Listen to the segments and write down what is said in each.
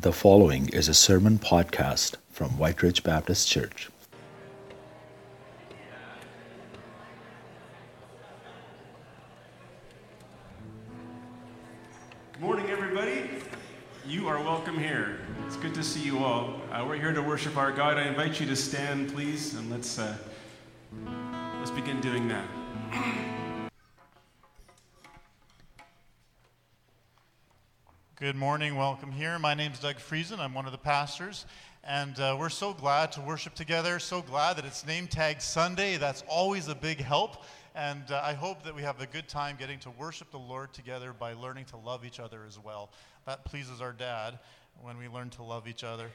The following is a sermon podcast from White Ridge Baptist Church. Good morning, everybody. You are welcome here. It's good to see you all. Uh, we're here to worship our God. I invite you to stand, please, and let's uh, let's begin doing that. Good morning, welcome here. My name is Doug Friesen. I'm one of the pastors, and uh, we're so glad to worship together. So glad that it's Name Tag Sunday. That's always a big help, and uh, I hope that we have a good time getting to worship the Lord together by learning to love each other as well. That pleases our dad when we learn to love each other.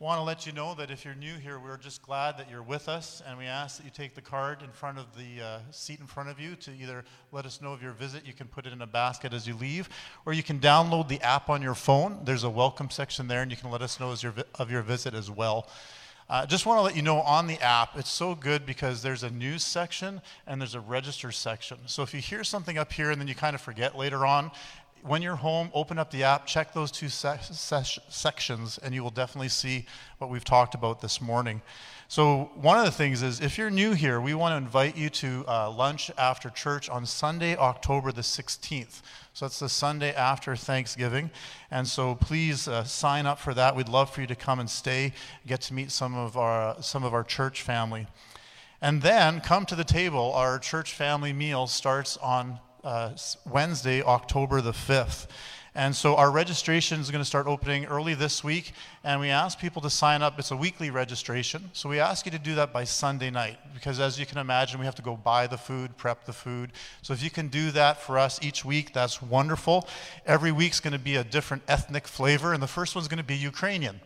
Want to let you know that if you're new here, we're just glad that you're with us, and we ask that you take the card in front of the uh, seat in front of you to either let us know of your visit. You can put it in a basket as you leave, or you can download the app on your phone. There's a welcome section there, and you can let us know your, of your visit as well. Uh, just want to let you know on the app, it's so good because there's a news section and there's a register section. So if you hear something up here and then you kind of forget later on, when you're home, open up the app, check those two se- se- sections, and you will definitely see what we've talked about this morning. So, one of the things is if you're new here, we want to invite you to uh, lunch after church on Sunday, October the 16th. So, that's the Sunday after Thanksgiving. And so, please uh, sign up for that. We'd love for you to come and stay, get to meet some of our, some of our church family. And then come to the table. Our church family meal starts on uh, Wednesday, October the 5th. And so our registration is going to start opening early this week, and we ask people to sign up. It's a weekly registration, so we ask you to do that by Sunday night, because as you can imagine, we have to go buy the food, prep the food. So if you can do that for us each week, that's wonderful. Every week's going to be a different ethnic flavor, and the first one's going to be Ukrainian.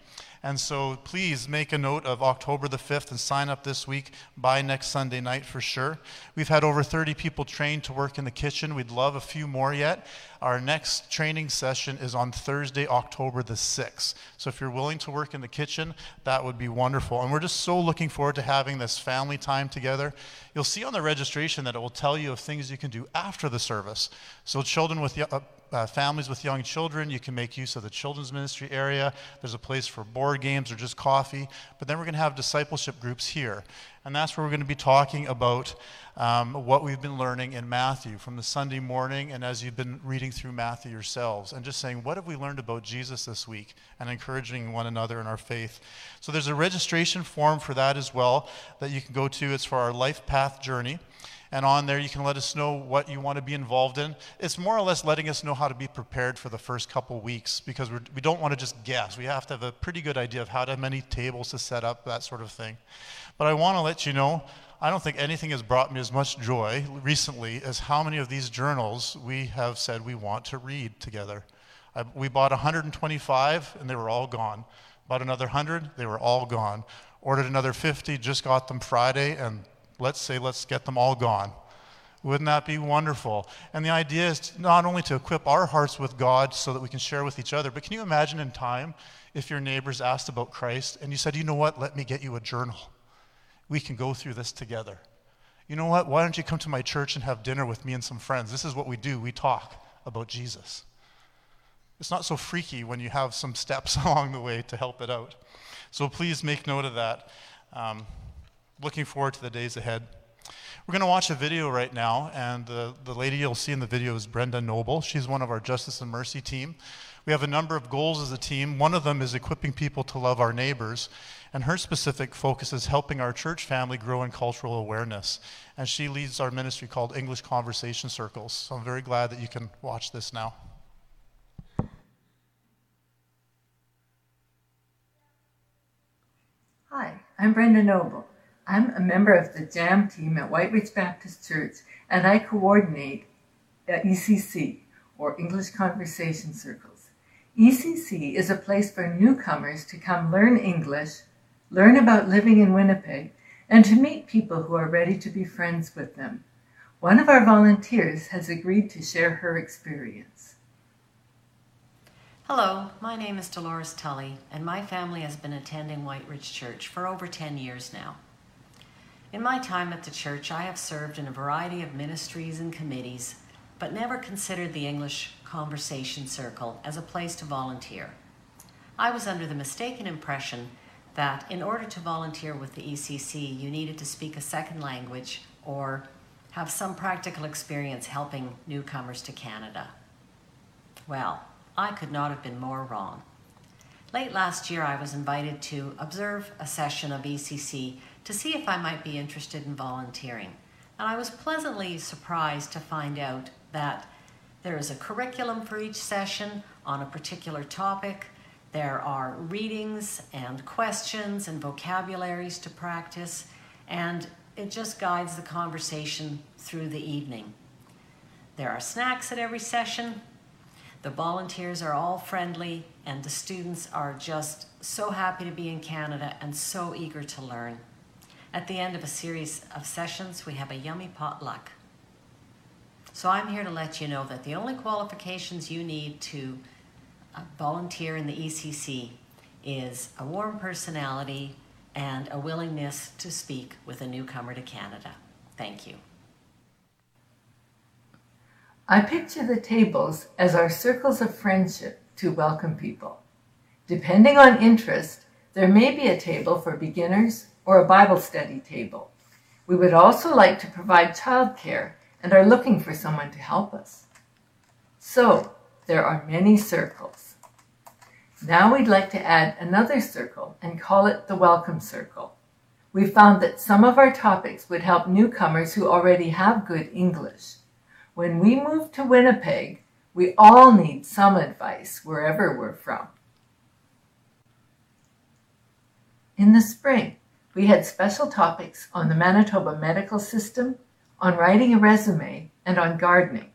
And so please make a note of October the 5th and sign up this week by next Sunday night for sure. We've had over 30 people trained to work in the kitchen. We'd love a few more yet. Our next training session is on Thursday, October the 6th. So if you're willing to work in the kitchen, that would be wonderful. And we're just so looking forward to having this family time together. You'll see on the registration that it will tell you of things you can do after the service. So children with uh, uh, families with young children, you can make use of the children's ministry area. There's a place for board games or just coffee. But then we're going to have discipleship groups here. And that's where we're going to be talking about um, what we've been learning in Matthew from the Sunday morning and as you've been reading through Matthew yourselves and just saying, what have we learned about Jesus this week and encouraging one another in our faith. So there's a registration form for that as well that you can go to. It's for our life path journey. And on there, you can let us know what you want to be involved in. It's more or less letting us know how to be prepared for the first couple weeks because we're, we do not want to just guess. We have to have a pretty good idea of how to, many tables to set up, that sort of thing. But I want to let you know I don't think anything has brought me as much joy recently as how many of these journals we have said we want to read together. I, we bought 125 and they were all gone. Bought another 100, they were all gone. Ordered another 50, just got them Friday, and let's say let's get them all gone. Wouldn't that be wonderful? And the idea is not only to equip our hearts with God so that we can share with each other, but can you imagine in time if your neighbors asked about Christ and you said, you know what, let me get you a journal? we can go through this together. You know what? Why don't you come to my church and have dinner with me and some friends? This is what we do. We talk about Jesus. It's not so freaky when you have some steps along the way to help it out. So please make note of that. Um, looking forward to the days ahead. We're going to watch a video right now, and the, the lady you'll see in the video is Brenda Noble. She's one of our Justice and Mercy team. We have a number of goals as a team. One of them is equipping people to love our neighbors. And her specific focus is helping our church family grow in cultural awareness. And she leads our ministry called English Conversation Circles. So I'm very glad that you can watch this now. Hi, I'm Brenda Noble. I'm a member of the JAM team at White Ridge Baptist Church, and I coordinate ECC, or English Conversation Circles. ECC is a place for newcomers to come learn English learn about living in Winnipeg, and to meet people who are ready to be friends with them. One of our volunteers has agreed to share her experience. Hello, my name is Dolores Tully, and my family has been attending White Ridge Church for over 10 years now. In my time at the church, I have served in a variety of ministries and committees, but never considered the English Conversation Circle as a place to volunteer. I was under the mistaken impression that in order to volunteer with the ECC, you needed to speak a second language or have some practical experience helping newcomers to Canada. Well, I could not have been more wrong. Late last year, I was invited to observe a session of ECC to see if I might be interested in volunteering. And I was pleasantly surprised to find out that there is a curriculum for each session on a particular topic. There are readings and questions and vocabularies to practice, and it just guides the conversation through the evening. There are snacks at every session. The volunteers are all friendly, and the students are just so happy to be in Canada and so eager to learn. At the end of a series of sessions, we have a yummy potluck. So I'm here to let you know that the only qualifications you need to uh, volunteer in the ECC is a warm personality and a willingness to speak with a newcomer to Canada. Thank you. I picture the tables as our circles of friendship to welcome people. Depending on interest, there may be a table for beginners or a Bible study table. We would also like to provide childcare and are looking for someone to help us. So, there are many circles. Now we'd like to add another circle and call it the Welcome Circle. We found that some of our topics would help newcomers who already have good English. When we move to Winnipeg, we all need some advice wherever we're from. In the spring, we had special topics on the Manitoba medical system, on writing a resume, and on gardening.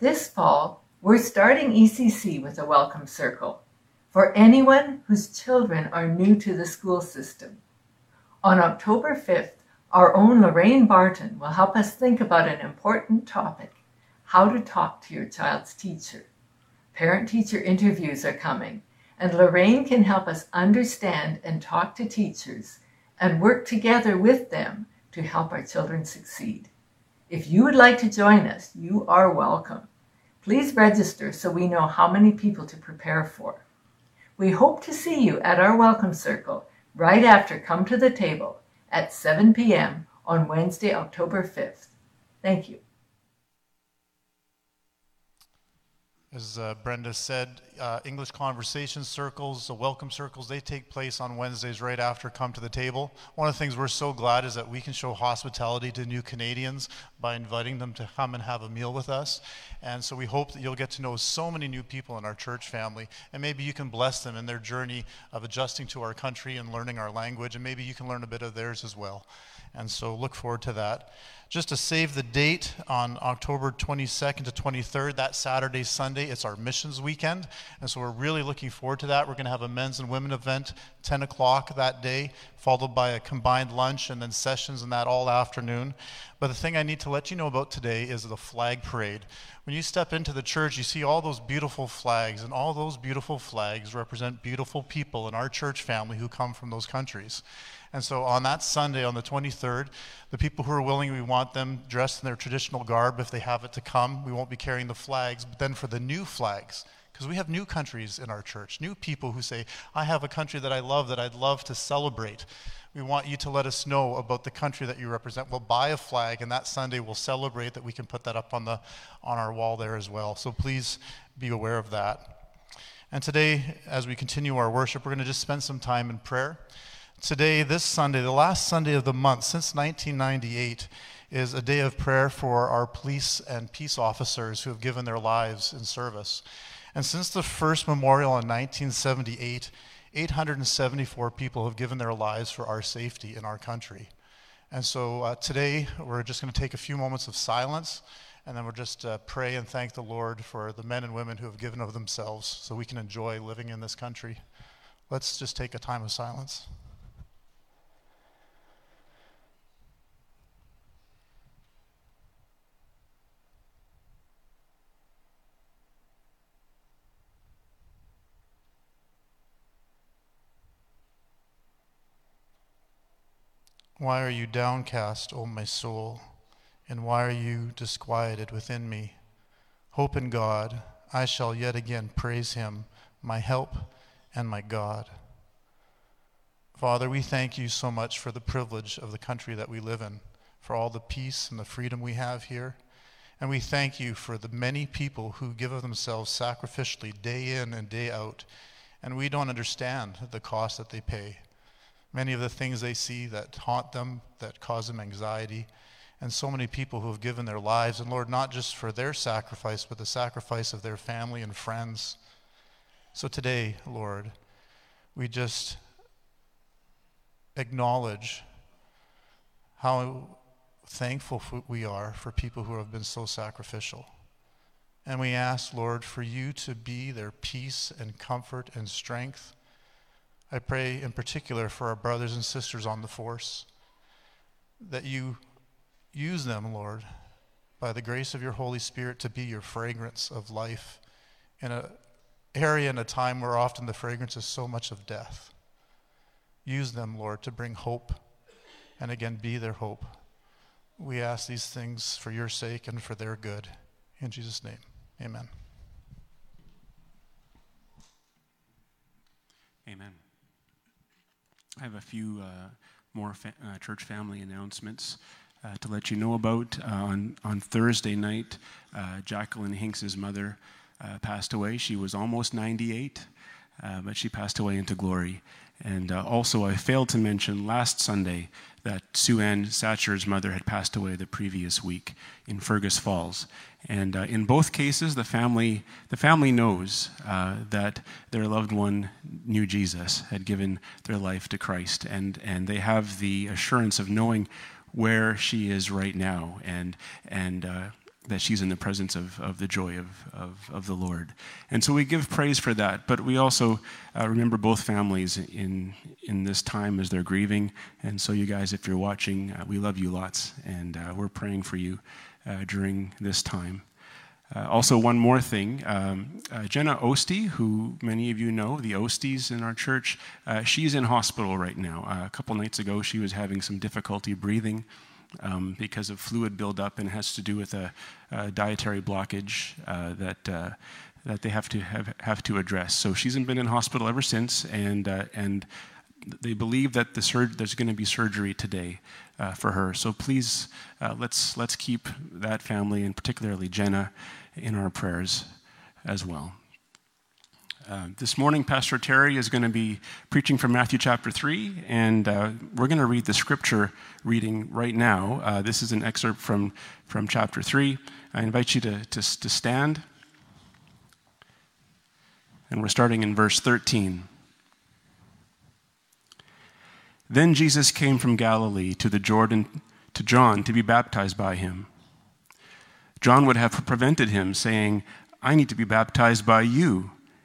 This fall, we're starting ECC with a welcome circle for anyone whose children are new to the school system. On October 5th, our own Lorraine Barton will help us think about an important topic how to talk to your child's teacher. Parent teacher interviews are coming, and Lorraine can help us understand and talk to teachers and work together with them to help our children succeed. If you would like to join us, you are welcome. Please register so we know how many people to prepare for. We hope to see you at our welcome circle right after Come to the Table at 7 p.m. on Wednesday, October 5th. Thank you. As uh, Brenda said, uh, English conversation circles, the welcome circles, they take place on Wednesdays right after Come to the Table. One of the things we're so glad is that we can show hospitality to new Canadians by inviting them to come and have a meal with us. And so we hope that you'll get to know so many new people in our church family, and maybe you can bless them in their journey of adjusting to our country and learning our language, and maybe you can learn a bit of theirs as well. And so look forward to that. Just to save the date on October 22nd to 23rd, that Saturday, Sunday, it's our missions weekend. And so we're really looking forward to that. We're going to have a men's and women event 10 o'clock that day, followed by a combined lunch and then sessions and that all afternoon. But the thing I need to let you know about today is the flag parade. When you step into the church, you see all those beautiful flags, and all those beautiful flags represent beautiful people in our church family who come from those countries. And so on that Sunday, on the 23rd, the people who are willing, we want them dressed in their traditional garb if they have it to come. We won't be carrying the flags. But then for the new flags, because we have new countries in our church, new people who say, I have a country that I love that I'd love to celebrate. We want you to let us know about the country that you represent. We'll buy a flag, and that Sunday we'll celebrate that we can put that up on, the, on our wall there as well. So please be aware of that. And today, as we continue our worship, we're going to just spend some time in prayer. Today, this Sunday, the last Sunday of the month since 1998, is a day of prayer for our police and peace officers who have given their lives in service. And since the first memorial in 1978, 874 people have given their lives for our safety in our country. And so uh, today, we're just going to take a few moments of silence, and then we'll just uh, pray and thank the Lord for the men and women who have given of themselves so we can enjoy living in this country. Let's just take a time of silence. Why are you downcast, O my soul? And why are you disquieted within me? Hope in God, I shall yet again praise him, my help and my God. Father, we thank you so much for the privilege of the country that we live in, for all the peace and the freedom we have here. And we thank you for the many people who give of themselves sacrificially day in and day out. And we don't understand the cost that they pay. Many of the things they see that haunt them, that cause them anxiety, and so many people who have given their lives, and Lord, not just for their sacrifice, but the sacrifice of their family and friends. So today, Lord, we just acknowledge how thankful we are for people who have been so sacrificial. And we ask, Lord, for you to be their peace and comfort and strength. I pray in particular for our brothers and sisters on the force that you use them, Lord, by the grace of your Holy Spirit to be your fragrance of life in an area and a time where often the fragrance is so much of death. Use them, Lord, to bring hope and again be their hope. We ask these things for your sake and for their good. In Jesus' name, amen. Amen. I have a few uh, more fa- uh, church family announcements uh, to let you know about. Uh, on, on Thursday night, uh, Jacqueline Hinks's mother uh, passed away. She was almost 98, but she passed away into glory. And also, I failed to mention last Sunday that Sue Ann Satcher's mother had passed away the previous week in Fergus Falls. And uh, in both cases, the family, the family knows uh, that their loved one knew Jesus, had given their life to Christ, and, and they have the assurance of knowing where she is right now and, and uh, that she's in the presence of, of the joy of, of, of, the Lord. And so we give praise for that, but we also uh, remember both families in, in this time as they're grieving. And so, you guys, if you're watching, uh, we love you lots, and uh, we're praying for you uh, during this time. Uh, also, one more thing um, uh, Jenna Ostie, who many of you know, the Osties in our church, she's in hospital right now. a couple nights ago, she was having some difficulty breathing um, because of fluid buildup and has to do with a, a dietary blockage uh, that, uh, that they have to, have, have to address. So she's been in hospital ever since, and, uh, and they believe that the sur- there's going to be surgery today uh, for her. So please, uh, let's, let's keep that family, and particularly Jenna, in our prayers as well. Uh, this morning, Pastor Terry is going to be preaching from Matthew chapter 3, and uh, we're going to read the scripture reading right now. Uh, this is an excerpt from, from chapter 3. I invite you to, to, to stand. And we're starting in verse 13. Then Jesus came from Galilee to the Jordan to John to be baptized by him. John would have prevented him, saying, I need to be baptized by you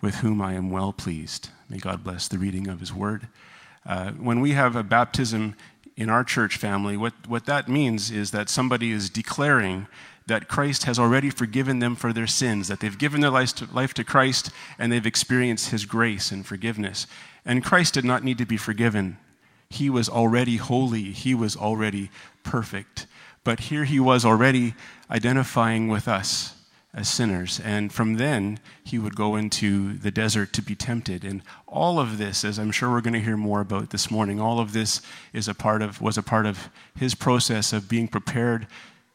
with whom I am well pleased. May God bless the reading of His Word. Uh, when we have a baptism in our church family, what, what that means is that somebody is declaring that Christ has already forgiven them for their sins, that they've given their life to, life to Christ and they've experienced His grace and forgiveness. And Christ did not need to be forgiven. He was already holy, He was already perfect. But here He was already identifying with us as sinners. And from then, he would go into the desert to be tempted. And all of this, as I'm sure we're going to hear more about this morning, all of this is a part of, was a part of his process of being prepared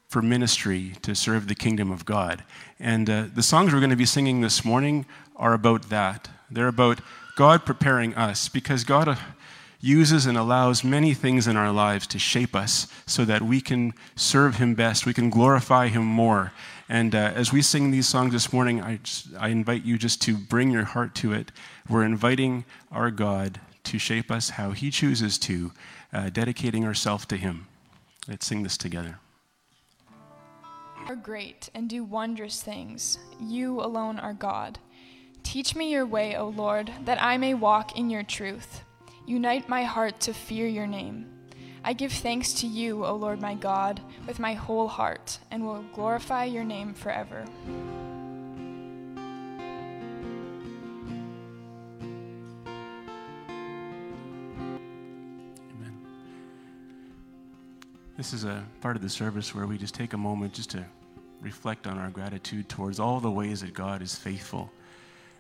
for ministry to serve the kingdom of God. And uh, the songs we're going to be singing this morning are about that. They're about God preparing us because God. Uh, uses and allows many things in our lives to shape us so that we can serve Him best, we can glorify Him more. And uh, as we sing these songs this morning, I, just, I invite you just to bring your heart to it. We're inviting our God to shape us how He chooses to, uh, dedicating ourselves to Him. Let's sing this together. Are great and do wondrous things. You alone are God. Teach me your way, O Lord, that I may walk in your truth. Unite my heart to fear your name. I give thanks to you, O Lord my God, with my whole heart, and will glorify your name forever. Amen. This is a part of the service where we just take a moment just to reflect on our gratitude towards all the ways that God is faithful.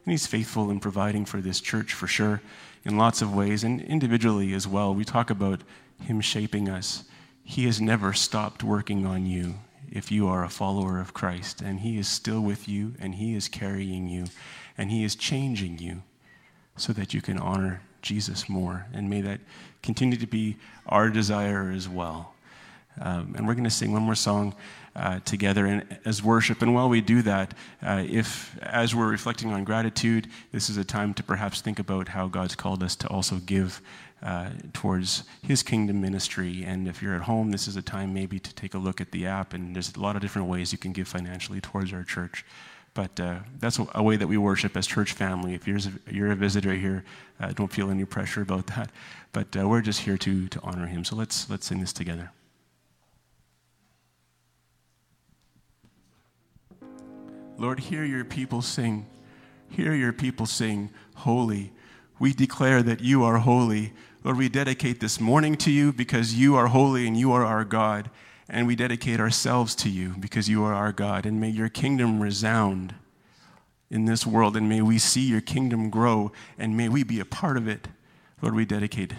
And He's faithful in providing for this church for sure, in lots of ways, and individually as well. We talk about Him shaping us. He has never stopped working on you if you are a follower of Christ, and He is still with you, and He is carrying you, and He is changing you so that you can honor Jesus more. And may that continue to be our desire as well. Um, and we're going to sing one more song uh, together and, as worship. And while we do that, uh, if as we're reflecting on gratitude, this is a time to perhaps think about how God's called us to also give uh, towards His kingdom ministry. And if you're at home, this is a time maybe to take a look at the app. And there's a lot of different ways you can give financially towards our church. But uh, that's a way that we worship as church family. If you're, you're a visitor here, uh, don't feel any pressure about that. But uh, we're just here to, to honor him. So let's, let's sing this together. Lord, hear your people sing. Hear your people sing, Holy. We declare that you are holy. Lord, we dedicate this morning to you because you are holy and you are our God. And we dedicate ourselves to you because you are our God. And may your kingdom resound in this world. And may we see your kingdom grow. And may we be a part of it. Lord, we dedicate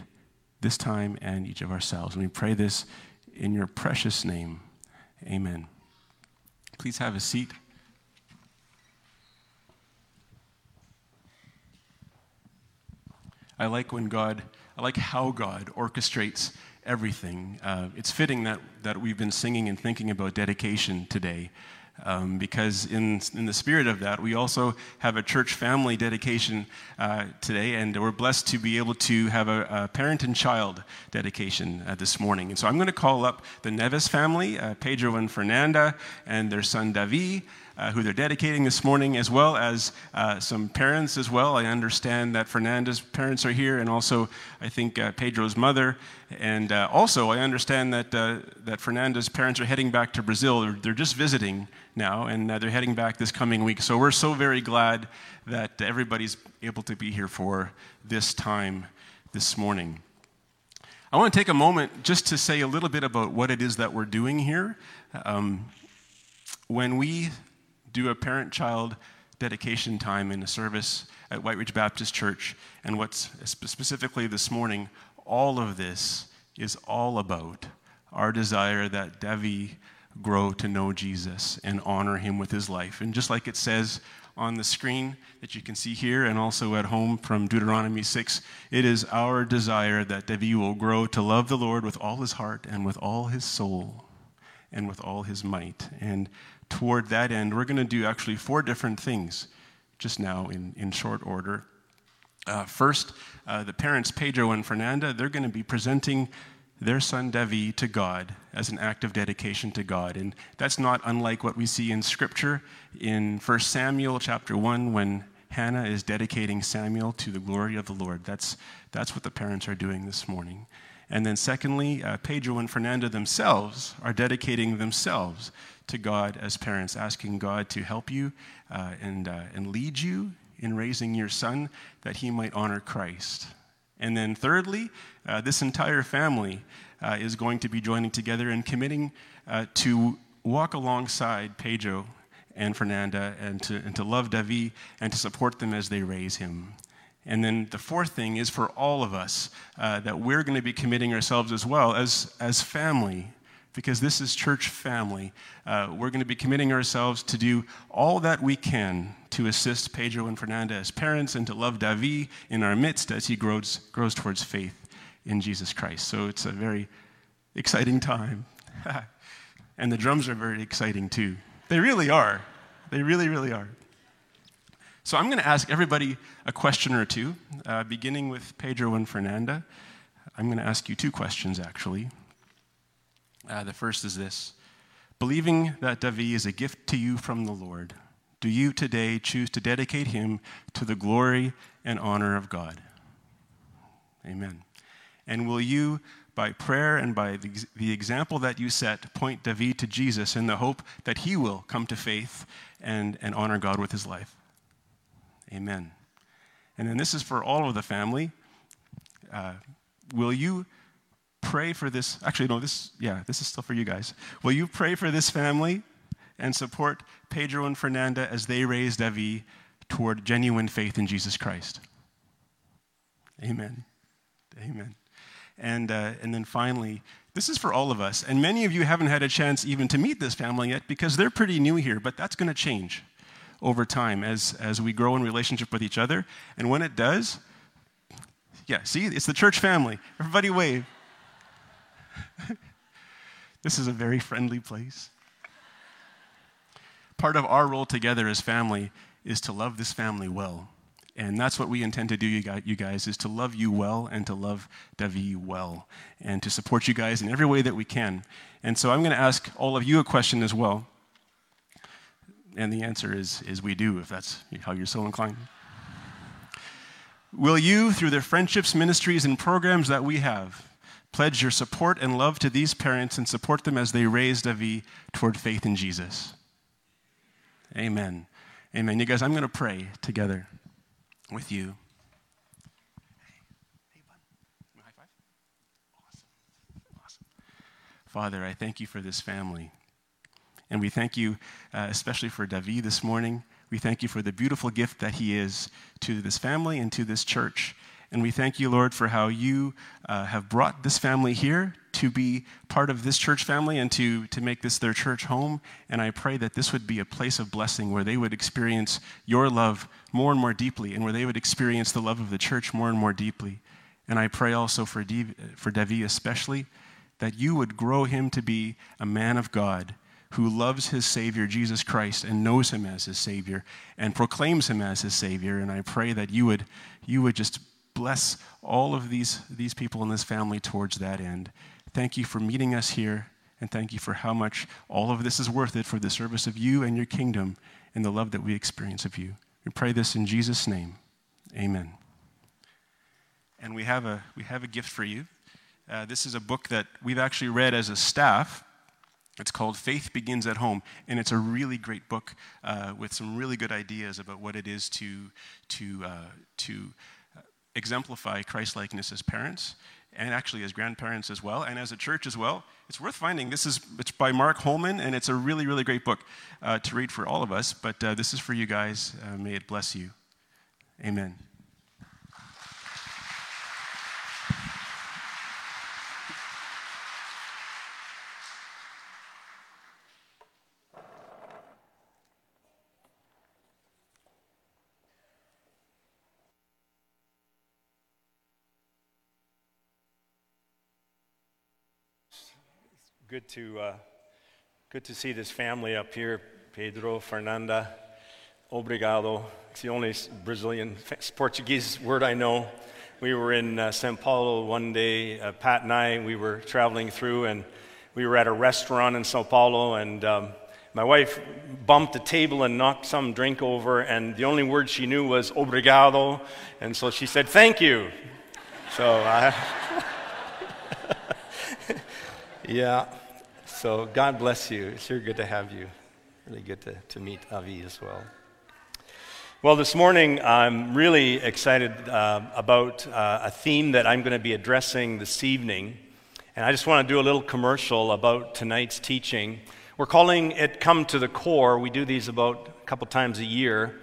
this time and each of ourselves. And we pray this in your precious name. Amen. Please have a seat. I like when God, I like how God orchestrates everything. Uh, it's fitting that, that we've been singing and thinking about dedication today. Um, because in, in the spirit of that, we also have a church family dedication uh, today, and we're blessed to be able to have a, a parent and child dedication uh, this morning. And so I'm going to call up the Neves family, uh, Pedro and Fernanda, and their son Davi uh, who they're dedicating this morning, as well as uh, some parents as well. I understand that Fernanda's parents are here, and also I think uh, Pedro's mother. And uh, also, I understand that, uh, that Fernanda's parents are heading back to Brazil. They're, they're just visiting now, and they're heading back this coming week. So we're so very glad that everybody's able to be here for this time this morning. I want to take a moment just to say a little bit about what it is that we're doing here. Um, when we do a parent child dedication time in a service at White Ridge Baptist Church. And what's specifically this morning, all of this is all about our desire that Devi grow to know Jesus and honor him with his life. And just like it says on the screen that you can see here and also at home from Deuteronomy 6, it is our desire that Devi will grow to love the Lord with all his heart and with all his soul and with all his might. And toward that end, we're going to do actually four different things just now in, in short order. Uh, first, uh, the parents, Pedro and Fernanda, they're going to be presenting their son Devi to God as an act of dedication to God. And that's not unlike what we see in Scripture in 1 Samuel chapter 1 when Hannah is dedicating Samuel to the glory of the Lord. That's, that's what the parents are doing this morning. And then, secondly, uh, Pedro and Fernanda themselves are dedicating themselves to God as parents, asking God to help you uh, and, uh, and lead you in raising your son that he might honor Christ. And then, thirdly, uh, this entire family uh, is going to be joining together and committing uh, to walk alongside Pedro and Fernanda and to, and to love Davi and to support them as they raise him. And then the fourth thing is for all of us uh, that we're going to be committing ourselves as well as, as family because this is church family. Uh, we're going to be committing ourselves to do all that we can to assist Pedro and Fernanda as parents and to love Davi in our midst as he grows, grows towards faith in Jesus Christ. So it's a very exciting time. and the drums are very exciting too. They really are. They really, really are. So I'm going to ask everybody a question or two, uh, beginning with Pedro and Fernanda. I'm going to ask you two questions, actually. Uh, the first is this Believing that Davi is a gift to you from the Lord, do you today choose to dedicate him to the glory and honor of God? Amen. And will you, by prayer and by the, the example that you set, point David to Jesus in the hope that he will come to faith and, and honor God with his life? Amen. And then this is for all of the family. Uh, will you pray for this? Actually, no, this, yeah, this is still for you guys. Will you pray for this family and support Pedro and Fernanda as they raise David toward genuine faith in Jesus Christ? Amen. Amen. And, uh, and then finally, this is for all of us. And many of you haven't had a chance even to meet this family yet because they're pretty new here, but that's going to change over time as, as we grow in relationship with each other. And when it does, yeah, see, it's the church family. Everybody wave. this is a very friendly place. Part of our role together as family is to love this family well. And that's what we intend to do, you guys, is to love you well and to love David well and to support you guys in every way that we can. And so I'm going to ask all of you a question as well. And the answer is, is we do, if that's how you're so inclined. Will you, through the friendships, ministries, and programs that we have, pledge your support and love to these parents and support them as they raise David toward faith in Jesus? Amen. Amen. You guys, I'm going to pray together with you. Father, I thank you for this family. And we thank you uh, especially for David this morning. We thank you for the beautiful gift that he is to this family and to this church. And we thank you, Lord, for how you uh, have brought this family here to be part of this church family and to, to make this their church home. And I pray that this would be a place of blessing where they would experience your love more and more deeply and where they would experience the love of the church more and more deeply. And I pray also for, Div, for Devi especially that you would grow him to be a man of God who loves his Savior, Jesus Christ, and knows him as his Savior and proclaims him as his Savior. And I pray that you would, you would just bless all of these, these people in this family towards that end. Thank you for meeting us here, and thank you for how much all of this is worth it for the service of you and your kingdom and the love that we experience of you. We pray this in Jesus' name. Amen. And we have a, we have a gift for you. Uh, this is a book that we've actually read as a staff. It's called Faith Begins at Home, and it's a really great book uh, with some really good ideas about what it is to, to, uh, to exemplify Christ likeness as parents and actually as grandparents as well and as a church as well it's worth finding. This is it's by Mark Holmen and it's a really really great book uh, to read for all of us but uh, this is for you guys. Uh, may it bless you. Amen Good to, uh, good to see this family up here. Pedro, Fernanda, obrigado. It's the only Brazilian Portuguese word I know. We were in uh, Sao Paulo one day, uh, Pat and I, we were traveling through, and we were at a restaurant in Sao Paulo, and um, my wife bumped the table and knocked some drink over, and the only word she knew was obrigado, and so she said, Thank you. So yeah. So God bless you. It's sure good to have you. Really good to, to meet Avi as well. Well, this morning I'm really excited uh, about uh, a theme that I'm going to be addressing this evening. And I just want to do a little commercial about tonight's teaching. We're calling it Come to the Core. We do these about a couple times a year.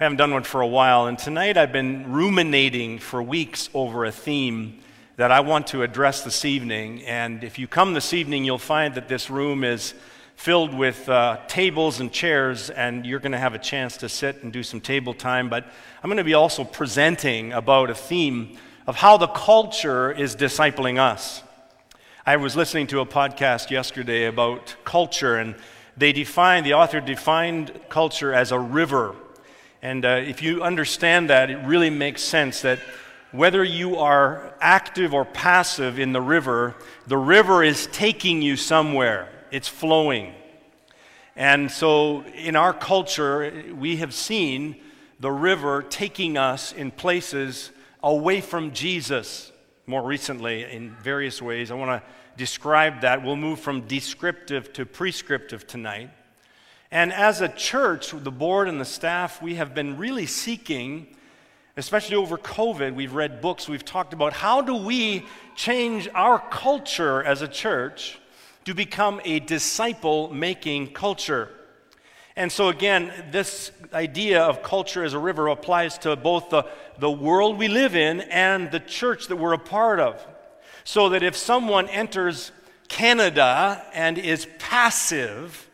I haven't done one for a while. And tonight I've been ruminating for weeks over a theme that I want to address this evening. And if you come this evening, you'll find that this room is filled with uh, tables and chairs, and you're going to have a chance to sit and do some table time. But I'm going to be also presenting about a theme of how the culture is discipling us. I was listening to a podcast yesterday about culture, and they defined, the author defined culture as a river. And uh, if you understand that, it really makes sense that whether you are active or passive in the river, the river is taking you somewhere, it's flowing. And so in our culture, we have seen the river taking us in places away from Jesus. more recently in various ways. I want to describe that. We'll move from descriptive to prescriptive tonight. And as a church, the board and the staff, we have been really seeking, especially over COVID, we've read books, we've talked about how do we change our culture as a church to become a disciple making culture. And so, again, this idea of culture as a river applies to both the, the world we live in and the church that we're a part of. So that if someone enters Canada and is passive,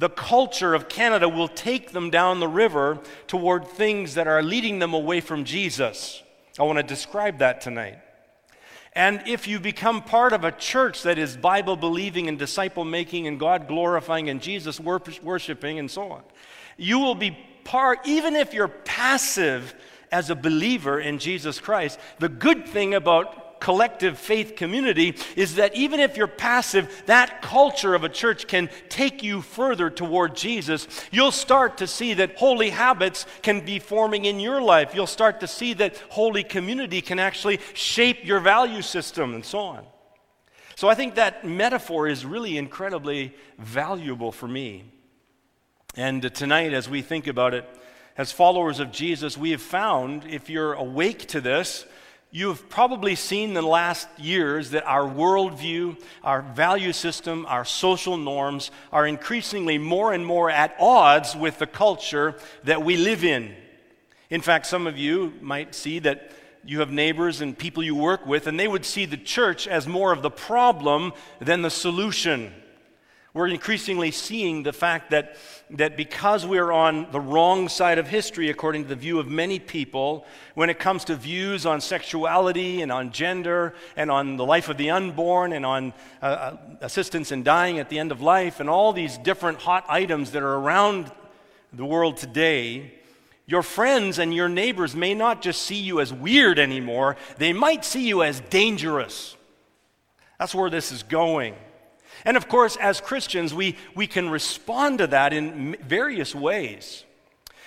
the culture of Canada will take them down the river toward things that are leading them away from Jesus. I want to describe that tonight. And if you become part of a church that is Bible believing and disciple making and God glorifying and Jesus worshiping and so on, you will be part, even if you're passive as a believer in Jesus Christ. The good thing about collective faith community is that even if you're passive, that culture of a church can take you further toward Jesus. You'll start to see that holy habits can be forming in your life. You'll start to see that holy community can actually shape your value system and so on. So I think that metaphor is really incredibly valuable for me. And tonight, as we think about it, as followers of Jesus, we have found, if you're awake to this, You've probably seen in the last years that our worldview, our value system, our social norms are increasingly more and more at odds with the culture that we live in. In fact, some of you might see that you have neighbors and people you work with, and they would see the church as more of the problem than the solution. We're increasingly seeing the fact that, that because we're on the wrong side of history, according to the view of many people, when it comes to views on sexuality and on gender and on the life of the unborn and on uh, uh assistance in dying at the end of life and all these different hot items that are around the world today, your friends and your neighbors may not just see you as weird anymore, they might see you as dangerous. That's where this is going. And of course, as Christians, we, we can respond to that in various ways.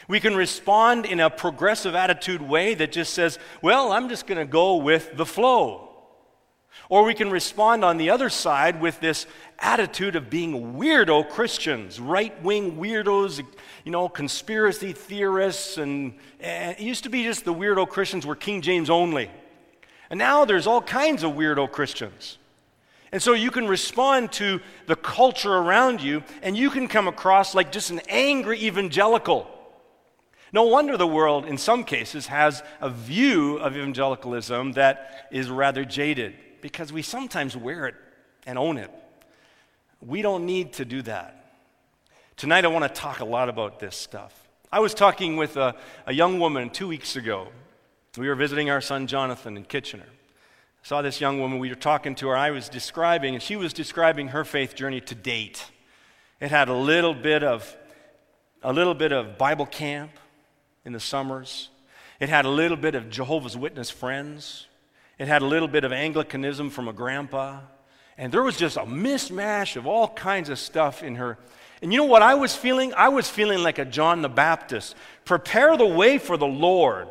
We can respond in a progressive attitude way that just says, well, I'm just going to go with the flow. Or we can respond on the other side with this attitude of being weirdo Christians, right wing weirdos, you know, conspiracy theorists. And, and, it used to be just the weirdo Christians were King James only. And now there's all kinds of weirdo Christians. And so you can respond to the culture around you, and you can come across like just an angry evangelical. No wonder the world, in some cases, has a view of evangelicalism that is rather jaded because we sometimes wear it and own it. We don't need to do that. Tonight, I want to talk a lot about this stuff. I was talking with a, a young woman two weeks ago. We were visiting our son Jonathan in Kitchener saw this young woman, we were talking to her, I was describing, and she was describing her faith journey to date. It had a little bit of a little bit of Bible camp in the summers. It had a little bit of Jehovah's Witness friends. It had a little bit of Anglicanism from a grandpa. And there was just a mishmash of all kinds of stuff in her. And you know what I was feeling? I was feeling like a John the Baptist. Prepare the way for the Lord,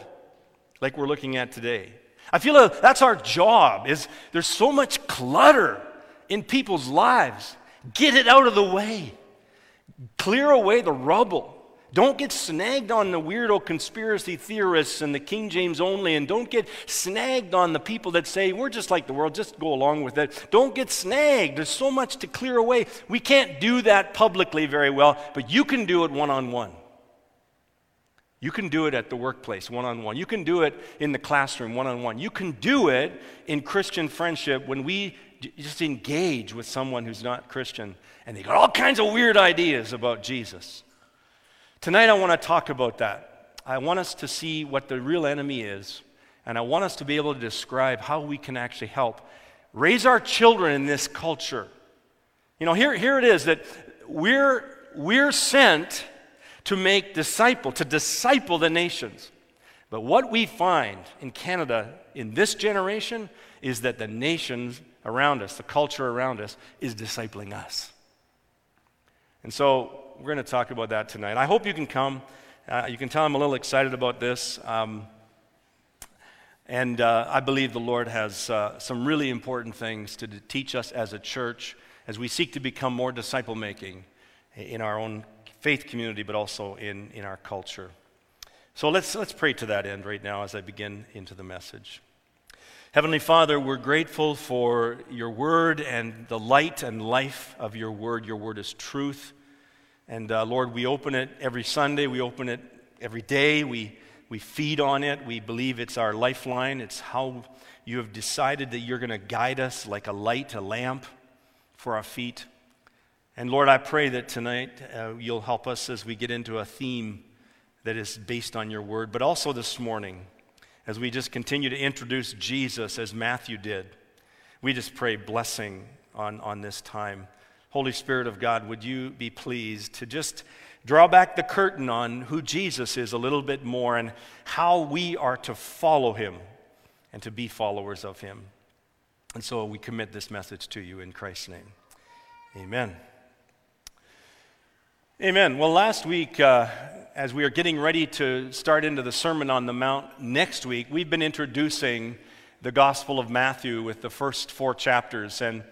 like we're looking at today. I feel like that's our job is there's so much clutter in people's lives. Get it out of the way. Clear away the rubble. Don't get snagged on the weirdo conspiracy theorists and the King James only, and don't get snagged on the people that say, we're just like the world, just go along with it. Don't get snagged. There's so much to clear away. We can't do that publicly very well, but you can do it one on one. You can do it at the workplace one on one. You can do it in the classroom one on one. You can do it in Christian friendship when we just engage with someone who's not Christian and they got all kinds of weird ideas about Jesus. Tonight, I want to talk about that. I want us to see what the real enemy is, and I want us to be able to describe how we can actually help raise our children in this culture. You know, here, here it is that we're, we're sent to make disciple, to disciple the nations. But what we find in Canada in this generation is that the nations around us, the culture around us, is discipling us. And so we're going to talk about that tonight. I hope you can come. Uh, you can tell I'm a little excited about this. Um, And uh, I believe the Lord has uh, some really important things to teach us as a church as we seek to become more disciple making in our own faith community, but also in, in our culture. So let's, let's pray to that end right now as I begin into the message. Heavenly Father, we're grateful for your word and the light and life of your word. Your word is truth. And uh, Lord, we open it every Sunday, we open it every day, we, we feed on it. We believe it's our lifeline. It's how you have decided that you're going to guide us like a light, a lamp for our feet. And Lord, I pray that tonight uh, you'll help us as we get into a theme that is based on your word, but also this morning as we just continue to introduce Jesus as Matthew did. We just pray blessing on, on this time. Holy Spirit of God, would you be pleased to just draw back the curtain on who Jesus is a little bit more and how we are to follow him and to be followers of him. And so we commit this message to you in Christ's name. Amen. Amen. Well, last week, uh, as we are getting ready to start into the Sermon on the Mount next week, we've been introducing the Gospel of Matthew with the first four chapters. And,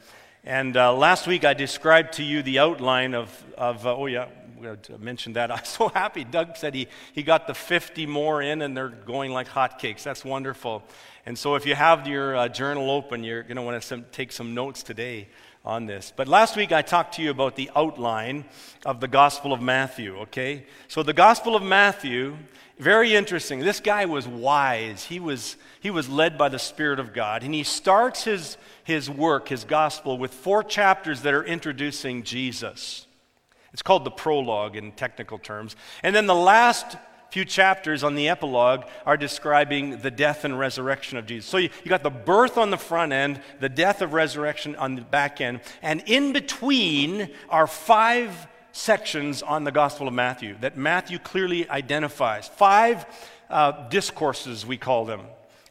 and uh, last week I described to you the outline of, of uh, oh, yeah, I mentioned that. I'm so happy. Doug said he, he got the 50 more in and they're going like hotcakes. That's wonderful. And so if you have your uh, journal open, you're going to want to take some notes today on this. But last week I talked to you about the outline of the Gospel of Matthew, okay? So the Gospel of Matthew, very interesting. This guy was wise. He was, he was led by the Spirit of God. And he starts his, his work, his gospel, with four chapters that are introducing Jesus. It's called the prologue in technical terms. And then the last few chapters on the epilogue are describing the death and resurrection of Jesus. So you, you got the birth on the front end, the death of resurrection on the back end, and in between are five sections on the Gospel of Matthew that Matthew clearly identifies. Five uh, discourses, we call them.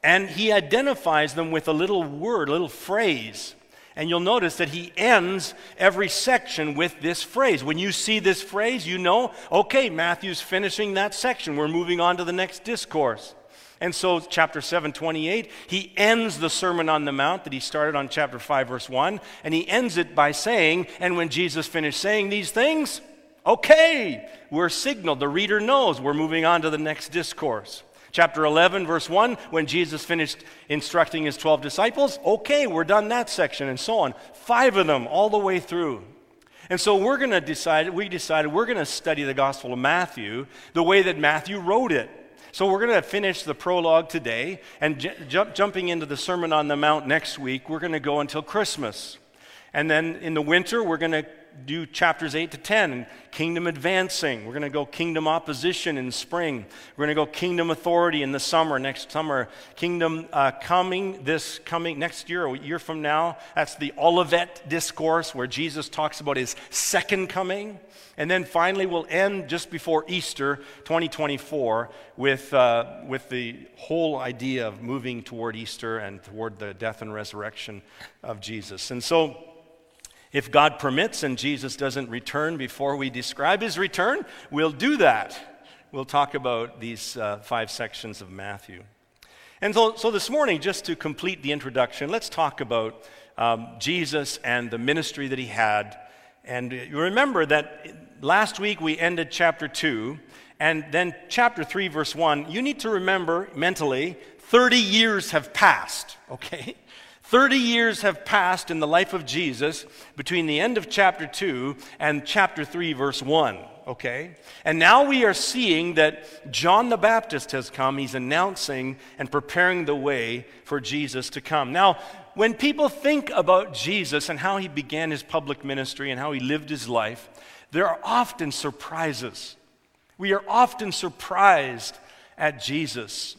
And he identifies them with a little word, a little phrase. And you'll notice that he ends every section with this phrase. When you see this phrase, you know, okay, Matthew's finishing that section. We're moving on to the next discourse. And so, chapter 7, 28, he ends the Sermon on the Mount that he started on chapter 5, verse 1, and he ends it by saying, And when Jesus finished saying these things, okay, we're signaled. The reader knows we're moving on to the next discourse. Chapter 11, verse 1, when Jesus finished instructing his 12 disciples, okay, we're done that section, and so on. Five of them all the way through. And so we're going to decide, we decided we're going to study the Gospel of Matthew the way that Matthew wrote it. So we're going to finish the prologue today, and j- jump, jumping into the Sermon on the Mount next week, we're going to go until Christmas. And then in the winter, we're going to do chapters 8 to 10 and kingdom advancing. We're going to go kingdom opposition in spring. We're going to go kingdom authority in the summer, next summer. Kingdom uh, coming this coming next year, a year from now. That's the Olivet discourse where Jesus talks about his second coming. And then finally, we'll end just before Easter 2024 with, uh, with the whole idea of moving toward Easter and toward the death and resurrection of Jesus. And so, if God permits and Jesus doesn't return before we describe his return, we'll do that. We'll talk about these uh, five sections of Matthew. And so, so, this morning, just to complete the introduction, let's talk about um, Jesus and the ministry that he had. And you remember that last week we ended chapter 2, and then chapter 3, verse 1. You need to remember mentally 30 years have passed, okay? 30 years have passed in the life of Jesus between the end of chapter 2 and chapter 3, verse 1. Okay? And now we are seeing that John the Baptist has come. He's announcing and preparing the way for Jesus to come. Now, when people think about Jesus and how he began his public ministry and how he lived his life, there are often surprises. We are often surprised at Jesus.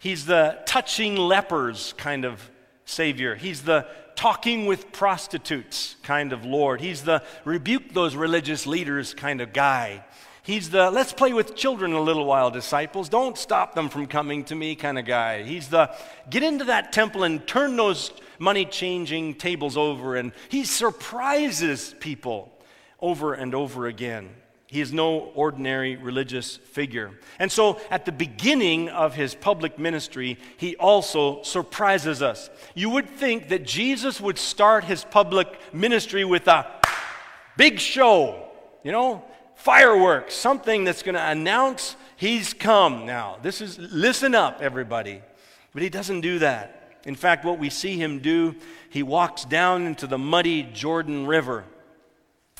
He's the touching lepers kind of Savior. He's the talking with prostitutes kind of Lord. He's the rebuke those religious leaders kind of guy. He's the let's play with children a little while, disciples. Don't stop them from coming to me kind of guy. He's the get into that temple and turn those money changing tables over. And he surprises people over and over again. He is no ordinary religious figure. And so, at the beginning of his public ministry, he also surprises us. You would think that Jesus would start his public ministry with a big show, you know, fireworks, something that's going to announce he's come now. This is, listen up, everybody. But he doesn't do that. In fact, what we see him do, he walks down into the muddy Jordan River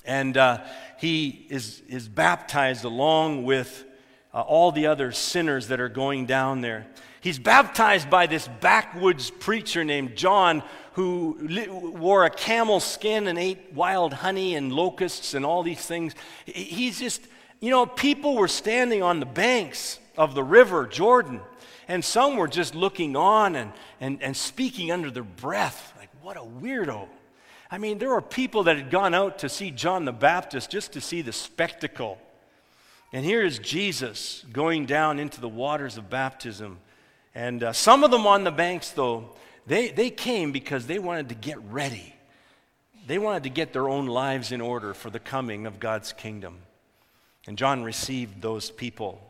and uh, he is, is baptized along with uh, all the other sinners that are going down there. He's baptized by this backwoods preacher named John who li- wore a camel skin and ate wild honey and locusts and all these things. He's just, you know, people were standing on the banks of the river Jordan, and some were just looking on and, and, and speaking under their breath. Like, what a weirdo. I mean, there were people that had gone out to see John the Baptist just to see the spectacle. And here is Jesus going down into the waters of baptism. And uh, some of them on the banks, though, they, they came because they wanted to get ready. They wanted to get their own lives in order for the coming of God's kingdom. And John received those people.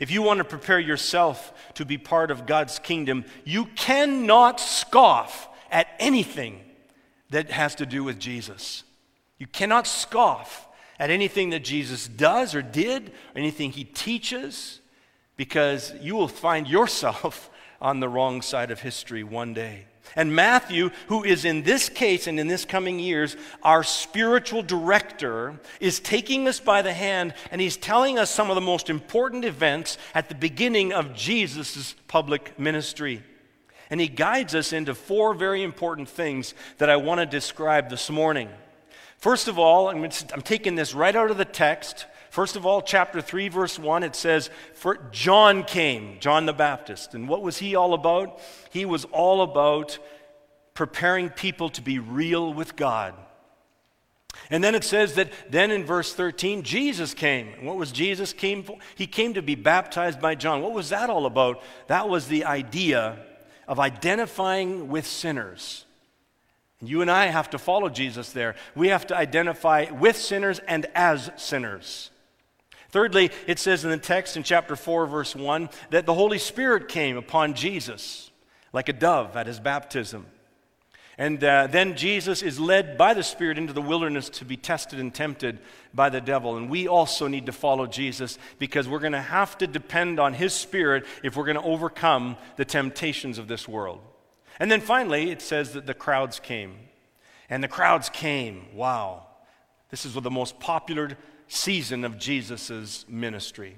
If you want to prepare yourself to be part of God's kingdom, you cannot scoff at anything that has to do with Jesus. You cannot scoff at anything that Jesus does or did, or anything he teaches, because you will find yourself on the wrong side of history one day. And Matthew, who is in this case and in this coming years our spiritual director, is taking us by the hand and he's telling us some of the most important events at the beginning of Jesus' public ministry. And he guides us into four very important things that I want to describe this morning. First of all, I'm, taking this right out of the text. First of all, chapter 3, verse 1, it says, For John came, John the Baptist. And what was he all about? He was all about preparing people to be real with God. And then it says that then in verse 13, Jesus came. And what was Jesus came for? He came to be baptized by John. What was that all about? That was the idea of identifying with sinners. You and I have to follow Jesus there. We have to identify with sinners and as sinners. Thirdly, it says in the text in chapter 4, verse 1, that the Holy Spirit came upon Jesus like a dove at his baptism. And uh, then Jesus is led by the Spirit into the wilderness to be tested and tempted by the devil. And we also need to follow Jesus because we're going to have to depend on His Spirit if we're going to overcome the temptations of this world. And then finally, it says that the crowds came. And the crowds came. Wow. This is the most popular season of Jesus' ministry.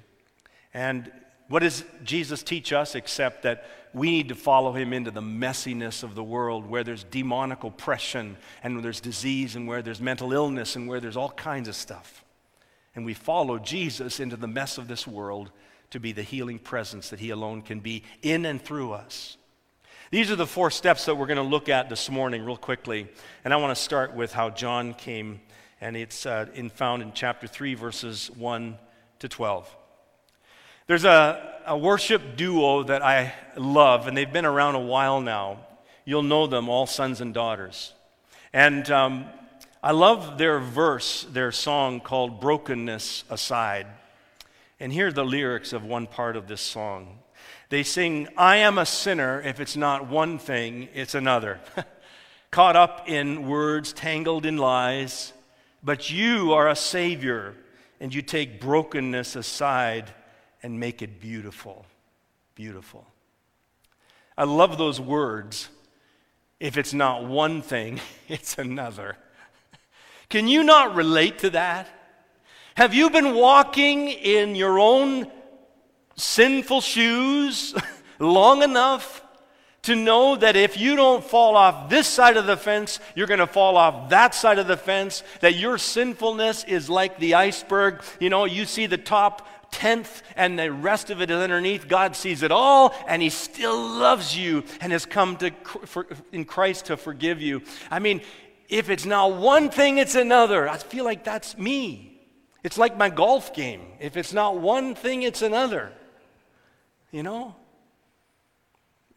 And what does Jesus teach us except that we need to follow him into the messiness of the world where there's demonic oppression and where there's disease and where there's mental illness and where there's all kinds of stuff? And we follow Jesus into the mess of this world to be the healing presence that he alone can be in and through us. These are the four steps that we're going to look at this morning, real quickly. And I want to start with how John came, and it's uh, in, found in chapter 3, verses 1 to 12. There's a, a worship duo that I love, and they've been around a while now. You'll know them, all sons and daughters. And um, I love their verse, their song called Brokenness Aside. And here are the lyrics of one part of this song. They sing, I am a sinner if it's not one thing, it's another. Caught up in words, tangled in lies, but you are a savior, and you take brokenness aside and make it beautiful. Beautiful. I love those words. If it's not one thing, it's another. Can you not relate to that? Have you been walking in your own sinful shoes long enough to know that if you don't fall off this side of the fence, you're going to fall off that side of the fence, that your sinfulness is like the iceberg. You know, you see the top tenth and the rest of it is underneath. God sees it all and He still loves you and has come to, for, in Christ to forgive you. I mean, if it's not one thing, it's another. I feel like that's me. It's like my golf game. If it's not one thing, it's another. You know?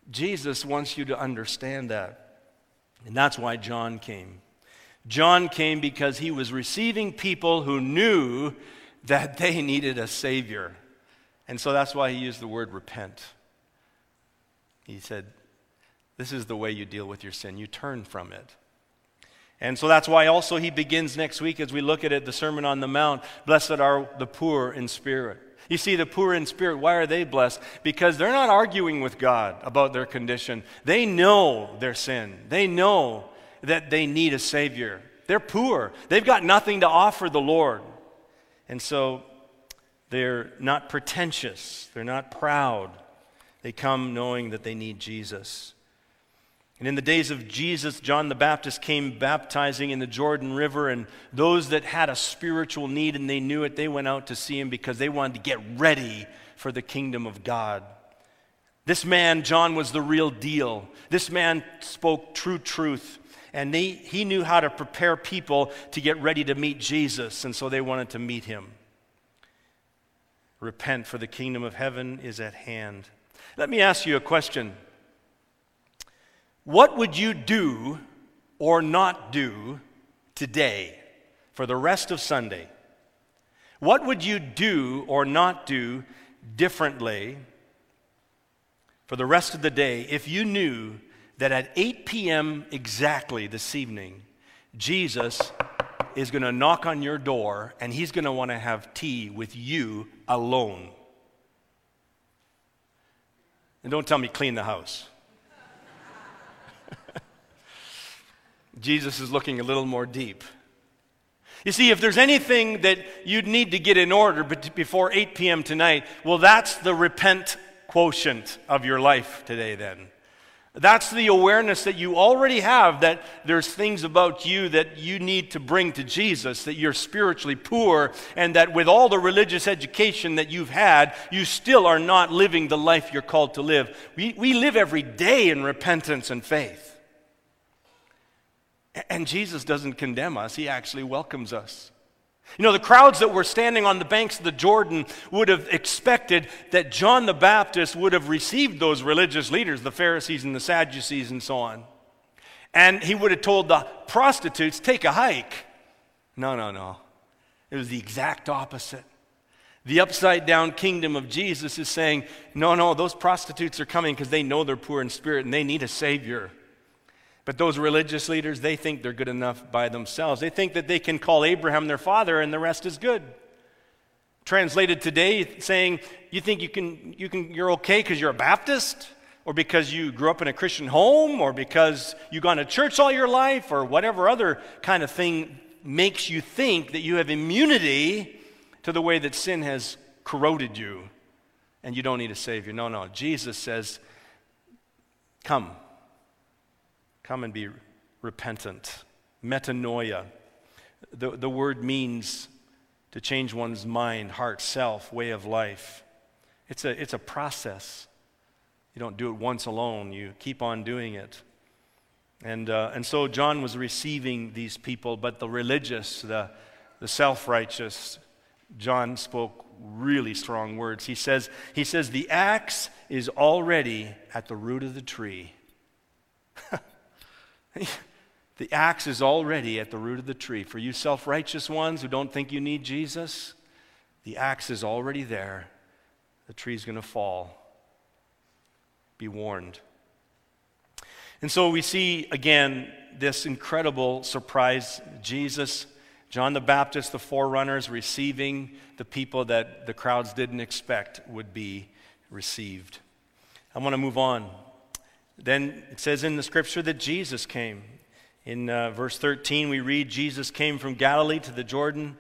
Jesus wants you to understand that. And that's why John came. John came because he was receiving people who knew that they needed a Savior. And so that's why he used the word repent. He said, This is the way you deal with your sin. You turn from it. And so that's why also he begins next week as we look at it, the Sermon on the Mount. Blessed are the poor in spirit. You see, the poor in spirit, why are they blessed? Because they're not arguing with God about their condition. They know their sin, they know that they need a Savior. They're poor, they've got nothing to offer the Lord. And so they're not pretentious, they're not proud. They come knowing that they need Jesus. And in the days of Jesus, John the Baptist came baptizing in the Jordan River, and those that had a spiritual need and they knew it, they went out to see him because they wanted to get ready for the kingdom of God. This man, John, was the real deal. This man spoke true truth, and they, he knew how to prepare people to get ready to meet Jesus, and so they wanted to meet him. Repent, for the kingdom of heaven is at hand. Let me ask you a question. What would you do or not do today for the rest of Sunday? What would you do or not do differently for the rest of the day if you knew that at 8 p.m. exactly this evening, Jesus is going to knock on your door and he's going to want to have tea with you alone? And don't tell me clean the house. Jesus is looking a little more deep. You see, if there's anything that you'd need to get in order before 8 p.m. tonight, well, that's the repent quotient of your life today, then. That's the awareness that you already have that there's things about you that you need to bring to Jesus, that you're spiritually poor, and that with all the religious education that you've had, you still are not living the life you're called to live. We, we live every day in repentance and faith. And Jesus doesn't condemn us, he actually welcomes us. You know, the crowds that were standing on the banks of the Jordan would have expected that John the Baptist would have received those religious leaders, the Pharisees and the Sadducees and so on. And he would have told the prostitutes, take a hike. No, no, no. It was the exact opposite. The upside down kingdom of Jesus is saying, no, no, those prostitutes are coming because they know they're poor in spirit and they need a Savior. But those religious leaders, they think they're good enough by themselves. They think that they can call Abraham their father and the rest is good. Translated today, saying, You think you can, you can, you're okay because you're a Baptist? Or because you grew up in a Christian home? Or because you've gone to church all your life? Or whatever other kind of thing makes you think that you have immunity to the way that sin has corroded you and you don't need a Savior. No, no. Jesus says, Come. Come and be repentant. Metanoia. The, the word means to change one's mind, heart, self, way of life. It's a, it's a process. You don't do it once alone, you keep on doing it. And, uh, and so John was receiving these people, but the religious, the, the self righteous, John spoke really strong words. He says, he says, The axe is already at the root of the tree. the axe is already at the root of the tree. For you self righteous ones who don't think you need Jesus, the axe is already there. The tree's going to fall. Be warned. And so we see again this incredible surprise. Jesus, John the Baptist, the forerunners, receiving the people that the crowds didn't expect would be received. I want to move on then it says in the scripture that Jesus came. In uh, verse 13, we read Jesus came from Galilee to the Jordan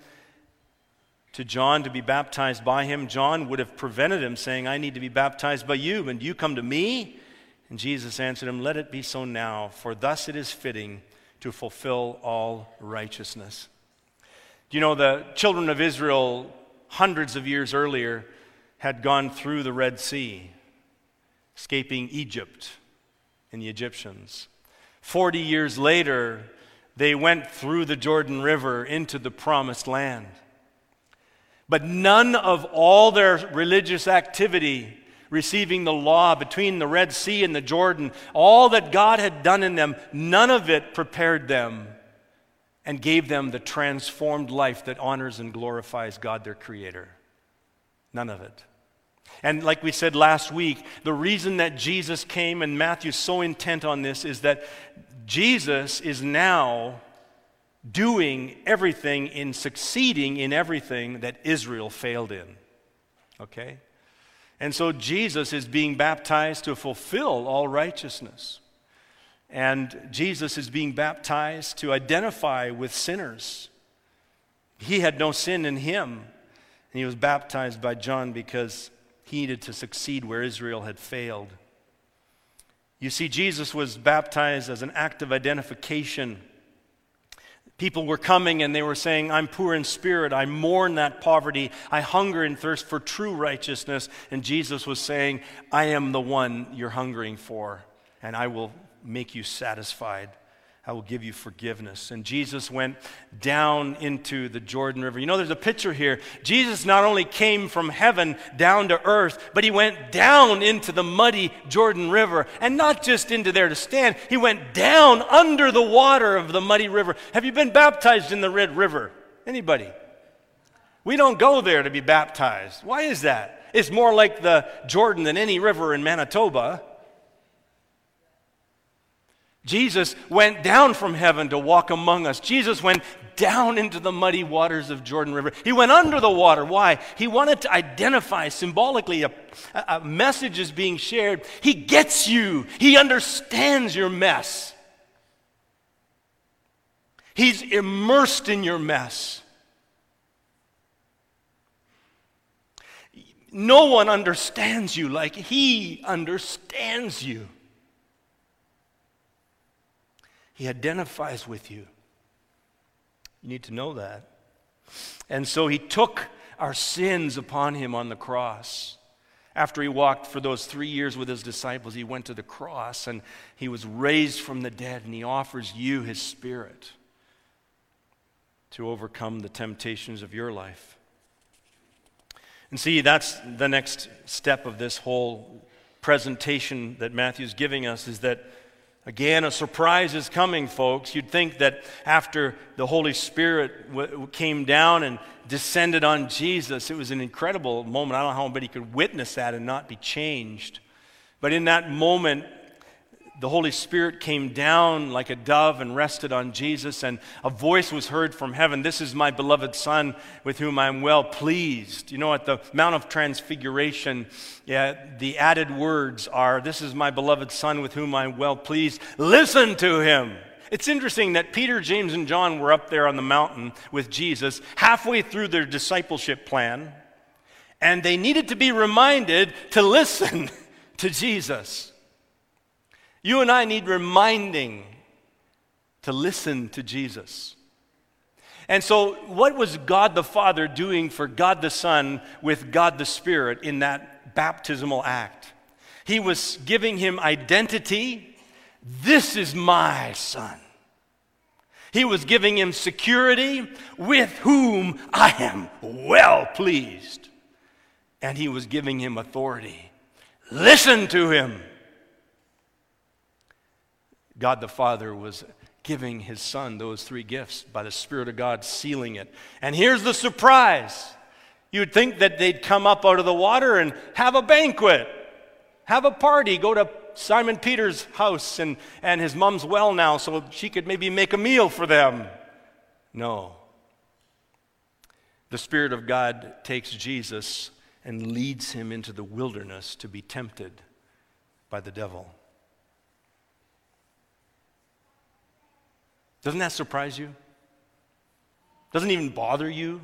to John to be baptized by him. John would have prevented him, saying, I need to be baptized by you, and you come to me? And Jesus answered him, Let it be so now, for thus it is fitting to fulfill all righteousness. You know the children of Israel, hundreds of years earlier, had gone through the Red Sea, escaping Egypt and the Egyptians. Forty years later, they went through the Jordan River into the promised land. But none of all their religious activity, receiving the law between the Red Sea and the Jordan, all that God had done in them, none of it prepared them and gave them the transformed life that honors and glorifies God, their Creator. None of it. And like we said last week, the reason that Jesus came, and Matthew's so intent on this, is that Jesus is now doing everything in succeeding in everything that Israel failed in. Okay? And so Jesus is being baptized to fulfill all righteousness. And Jesus is being baptized to identify with sinners. He had no sin in him. And he was baptized by John because he needed to succeed where Israel had failed. You see, Jesus was baptized as an act of identification People were coming and they were saying, I'm poor in spirit. I mourn that poverty. I hunger and thirst for true righteousness. And Jesus was saying, I am the one you're hungering for, and I will make you satisfied. I will give you forgiveness. And Jesus went down into the Jordan River. You know, there's a picture here. Jesus not only came from heaven down to earth, but he went down into the muddy Jordan River. And not just into there to stand, he went down under the water of the muddy river. Have you been baptized in the Red River? Anybody? We don't go there to be baptized. Why is that? It's more like the Jordan than any river in Manitoba. Jesus went down from heaven to walk among us. Jesus went down into the muddy waters of Jordan River. He went under the water. Why? He wanted to identify symbolically a, a message is being shared. He gets you, He understands your mess. He's immersed in your mess. No one understands you like He understands you. He identifies with you. You need to know that. And so he took our sins upon him on the cross. After he walked for those three years with his disciples, he went to the cross and he was raised from the dead, and he offers you his spirit to overcome the temptations of your life. And see, that's the next step of this whole presentation that Matthew's giving us is that Again, a surprise is coming, folks. You'd think that after the Holy Spirit w- came down and descended on Jesus, it was an incredible moment. I don't know how anybody could witness that and not be changed. But in that moment, the Holy Spirit came down like a dove and rested on Jesus, and a voice was heard from heaven This is my beloved Son with whom I am well pleased. You know, at the Mount of Transfiguration, yeah, the added words are This is my beloved Son with whom I am well pleased. Listen to him. It's interesting that Peter, James, and John were up there on the mountain with Jesus halfway through their discipleship plan, and they needed to be reminded to listen to Jesus. You and I need reminding to listen to Jesus. And so, what was God the Father doing for God the Son with God the Spirit in that baptismal act? He was giving him identity. This is my Son. He was giving him security with whom I am well pleased. And he was giving him authority. Listen to him. God the Father was giving his son those three gifts by the Spirit of God sealing it. And here's the surprise you'd think that they'd come up out of the water and have a banquet, have a party, go to Simon Peter's house and, and his mom's well now so she could maybe make a meal for them. No. The Spirit of God takes Jesus and leads him into the wilderness to be tempted by the devil. Doesn't that surprise you? Doesn't even bother you?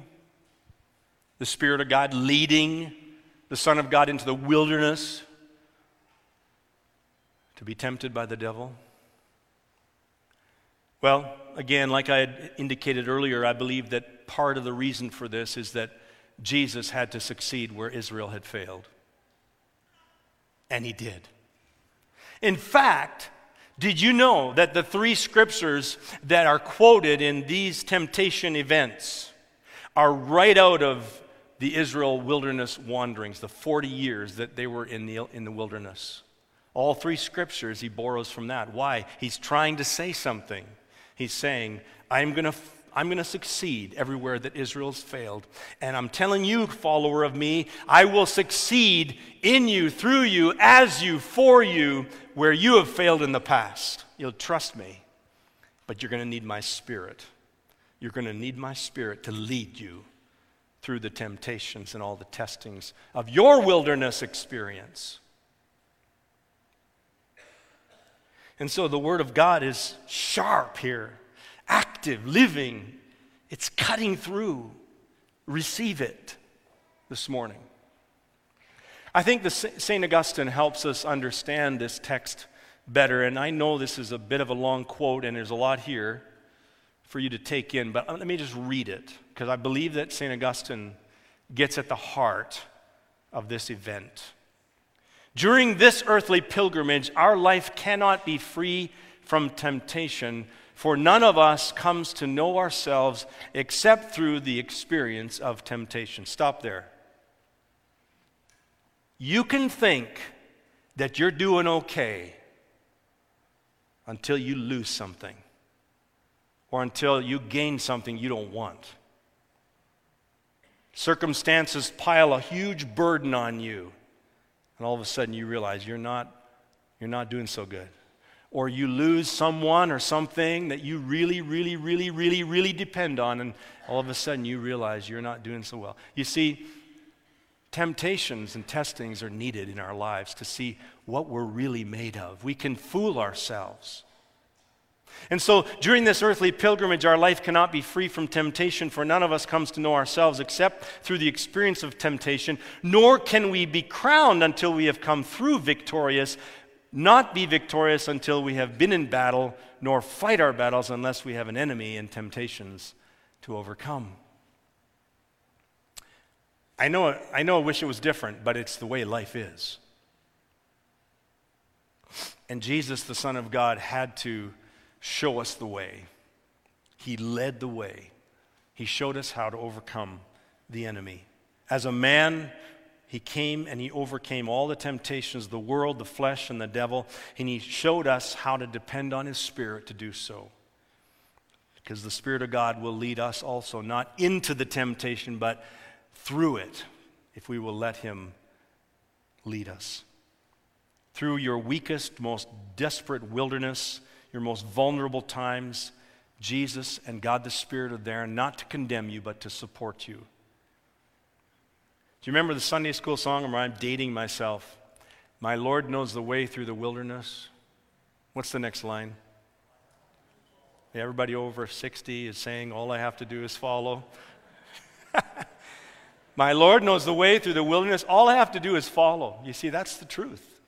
The Spirit of God leading the Son of God into the wilderness to be tempted by the devil? Well, again, like I had indicated earlier, I believe that part of the reason for this is that Jesus had to succeed where Israel had failed. And he did. In fact, did you know that the three scriptures that are quoted in these temptation events are right out of the Israel wilderness wanderings, the 40 years that they were in the, in the wilderness? All three scriptures he borrows from that. Why? He's trying to say something. He's saying, I'm going to I'm going to succeed everywhere that Israel's failed. And I'm telling you, follower of me, I will succeed in you, through you, as you, for you, where you have failed in the past. You'll trust me, but you're going to need my spirit. You're going to need my spirit to lead you through the temptations and all the testings of your wilderness experience. And so the Word of God is sharp here active, living. It's cutting through. Receive it this morning. I think the St. Augustine helps us understand this text better, and I know this is a bit of a long quote, and there's a lot here for you to take in, but uh, let me just read it, because I believe that St. Augustine gets at the heart of this event. During this earthly pilgrimage, our life cannot be free from temptation for none of us comes to know ourselves except through the experience of temptation. Stop there. You can think that you're doing okay until you lose something or until you gain something you don't want. Circumstances pile a huge burden on you, and all of a sudden you realize you're not, you're not doing so good or you lose someone or something that you really, really, really, really, really depend on, and all of a sudden you realize you're not doing so well. You see, temptations and testings are needed in our lives to see what we're really made of. We can fool ourselves. And so, during this earthly pilgrimage, our life cannot be free from temptation, for none of us comes to know ourselves except through the experience of temptation, nor can we be crowned until we have come through victorious not be victorious until we have been in battle, nor fight our battles unless we have an enemy and temptations to overcome. I know, I know I wish it was different, but it's the way life is. And Jesus, the Son of God, had to show us the way. He led the way. He showed us how to overcome the enemy. As a man he came and he overcame all the temptations the world, the flesh, and the devil, and he showed us how to depend on his Spirit to do so. Because the Spirit of God will lead us also, not into the temptation, but through it, if we will let him lead us. Through your weakest, most desperate wilderness, your most vulnerable times, Jesus and God the Spirit are there, not to condemn you, but to support you you remember the Sunday school song where I'm dating myself? My Lord knows the way through the wilderness. What's the next line? Everybody over 60 is saying, All I have to do is follow. My Lord knows the way through the wilderness. All I have to do is follow. You see, that's the truth.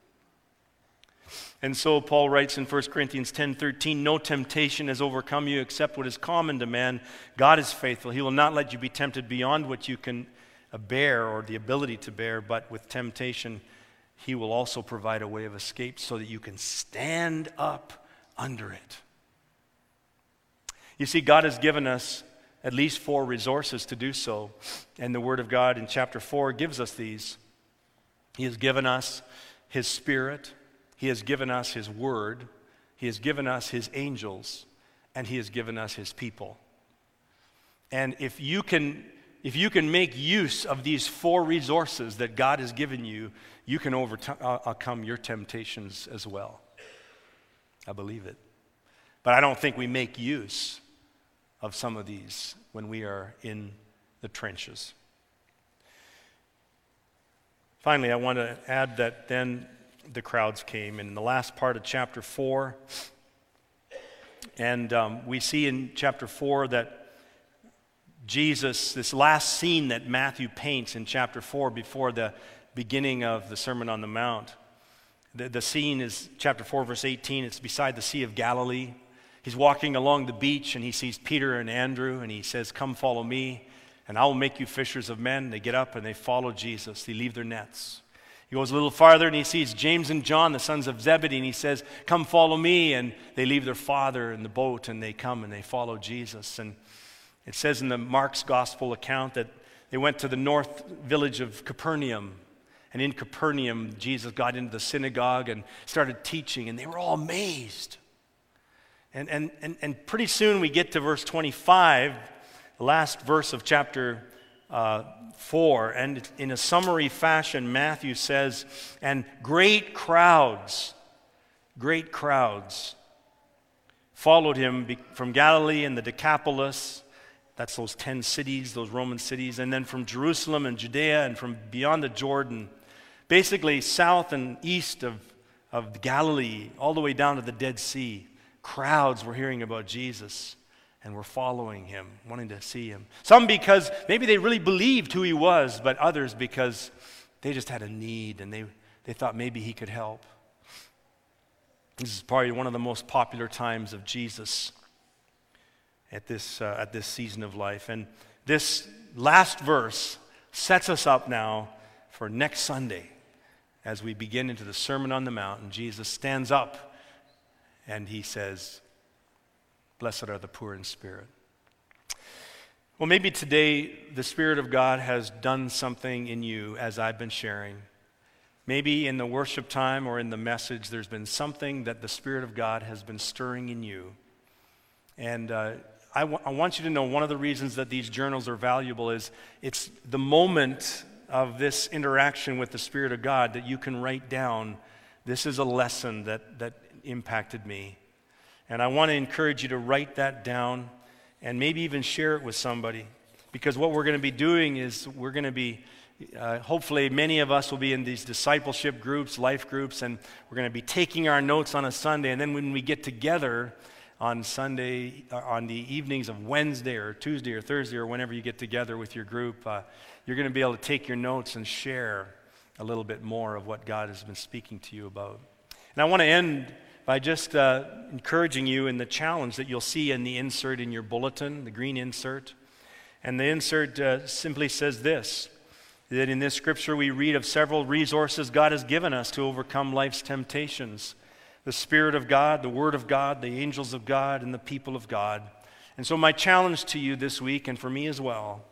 And so Paul writes in 1 Corinthians 10 13, No temptation has overcome you except what is common to man. God is faithful. He will not let you be tempted beyond what you can bear or the ability to bear, but with temptation, He will also provide a way of escape so that you can stand up under it. You see, God has given us at least four resources to do so, and the Word of God in chapter 4 gives us these. He has given us His Spirit, He has given us His Word, He has given us His angels, and He has given us His people. And if you can if you can make use of these four resources that God has given you, you can overcome your temptations as well. I believe it. But I don't think we make use of some of these when we are in the trenches. Finally, I want to add that then the crowds came. And in the last part of chapter 4, and um, we see in chapter 4 that Jesus, this last scene that Matthew paints in chapter 4 before the beginning of the Sermon on the Mount. The, the scene is chapter 4, verse 18. It's beside the Sea of Galilee. He's walking along the beach and he sees Peter and Andrew and he says, Come follow me and I will make you fishers of men. They get up and they follow Jesus. They leave their nets. He goes a little farther and he sees James and John, the sons of Zebedee, and he says, Come follow me. And they leave their father in the boat and they come and they follow Jesus. And it says in the Mark's gospel account that they went to the north village of Capernaum. And in Capernaum, Jesus got into the synagogue and started teaching, and they were all amazed. And, and, and, and pretty soon we get to verse 25, the last verse of chapter uh, 4. And in a summary fashion, Matthew says, And great crowds, great crowds followed him from Galilee and the Decapolis. That's those 10 cities, those Roman cities. And then from Jerusalem and Judea and from beyond the Jordan, basically south and east of, of Galilee, all the way down to the Dead Sea. Crowds were hearing about Jesus and were following him, wanting to see him. Some because maybe they really believed who he was, but others because they just had a need and they, they thought maybe he could help. This is probably one of the most popular times of Jesus at this, uh, at this season of life. And this last verse sets us up now for next Sunday as we begin into the Sermon on the Mount. And Jesus stands up and he says, Blessed are the poor in spirit. Well, maybe today the Spirit of God has done something in you as I've been sharing. Maybe in the worship time or in the message, there's been something that the Spirit of God has been stirring in you. And uh, I, w- I want you to know one of the reasons that these journals are valuable is it's the moment of this interaction with the Spirit of God that you can write down this is a lesson that, that impacted me. And I want to encourage you to write that down and maybe even share it with somebody. Because what we're going to be doing is we're going to be, uh, hopefully, many of us will be in these discipleship groups, life groups, and we're going to be taking our notes on a Sunday. And then when we get together on Sunday, uh, on the evenings of Wednesday or Tuesday or Thursday or whenever you get together with your group, uh, you're going to be able to take your notes and share a little bit more of what God has been speaking to you about. And I want to end by just uh, encouraging you in the challenge that you'll see in the insert in your bulletin, the green insert. And the insert uh, simply says this that in this scripture we read of several resources God has given us to overcome life's temptations the Spirit of God, the Word of God, the angels of God, and the people of God. And so, my challenge to you this week, and for me as well,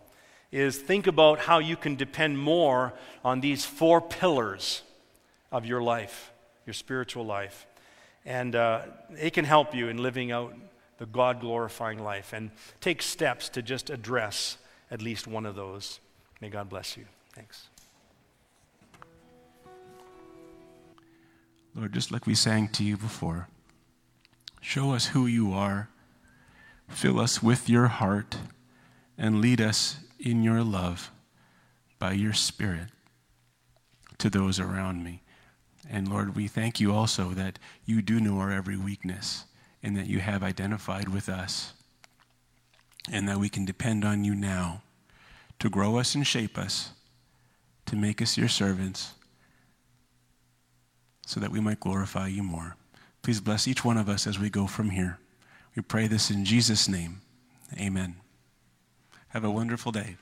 is think about how you can depend more on these four pillars of your life, your spiritual life. And uh, it can help you in living out the God glorifying life and take steps to just address at least one of those. May God bless you. Thanks. Lord, just like we sang to you before, show us who you are, fill us with your heart, and lead us in your love by your Spirit to those around me. And Lord, we thank you also that you do know our every weakness and that you have identified with us and that we can depend on you now to grow us and shape us, to make us your servants, so that we might glorify you more. Please bless each one of us as we go from here. We pray this in Jesus' name. Amen. Have a wonderful day.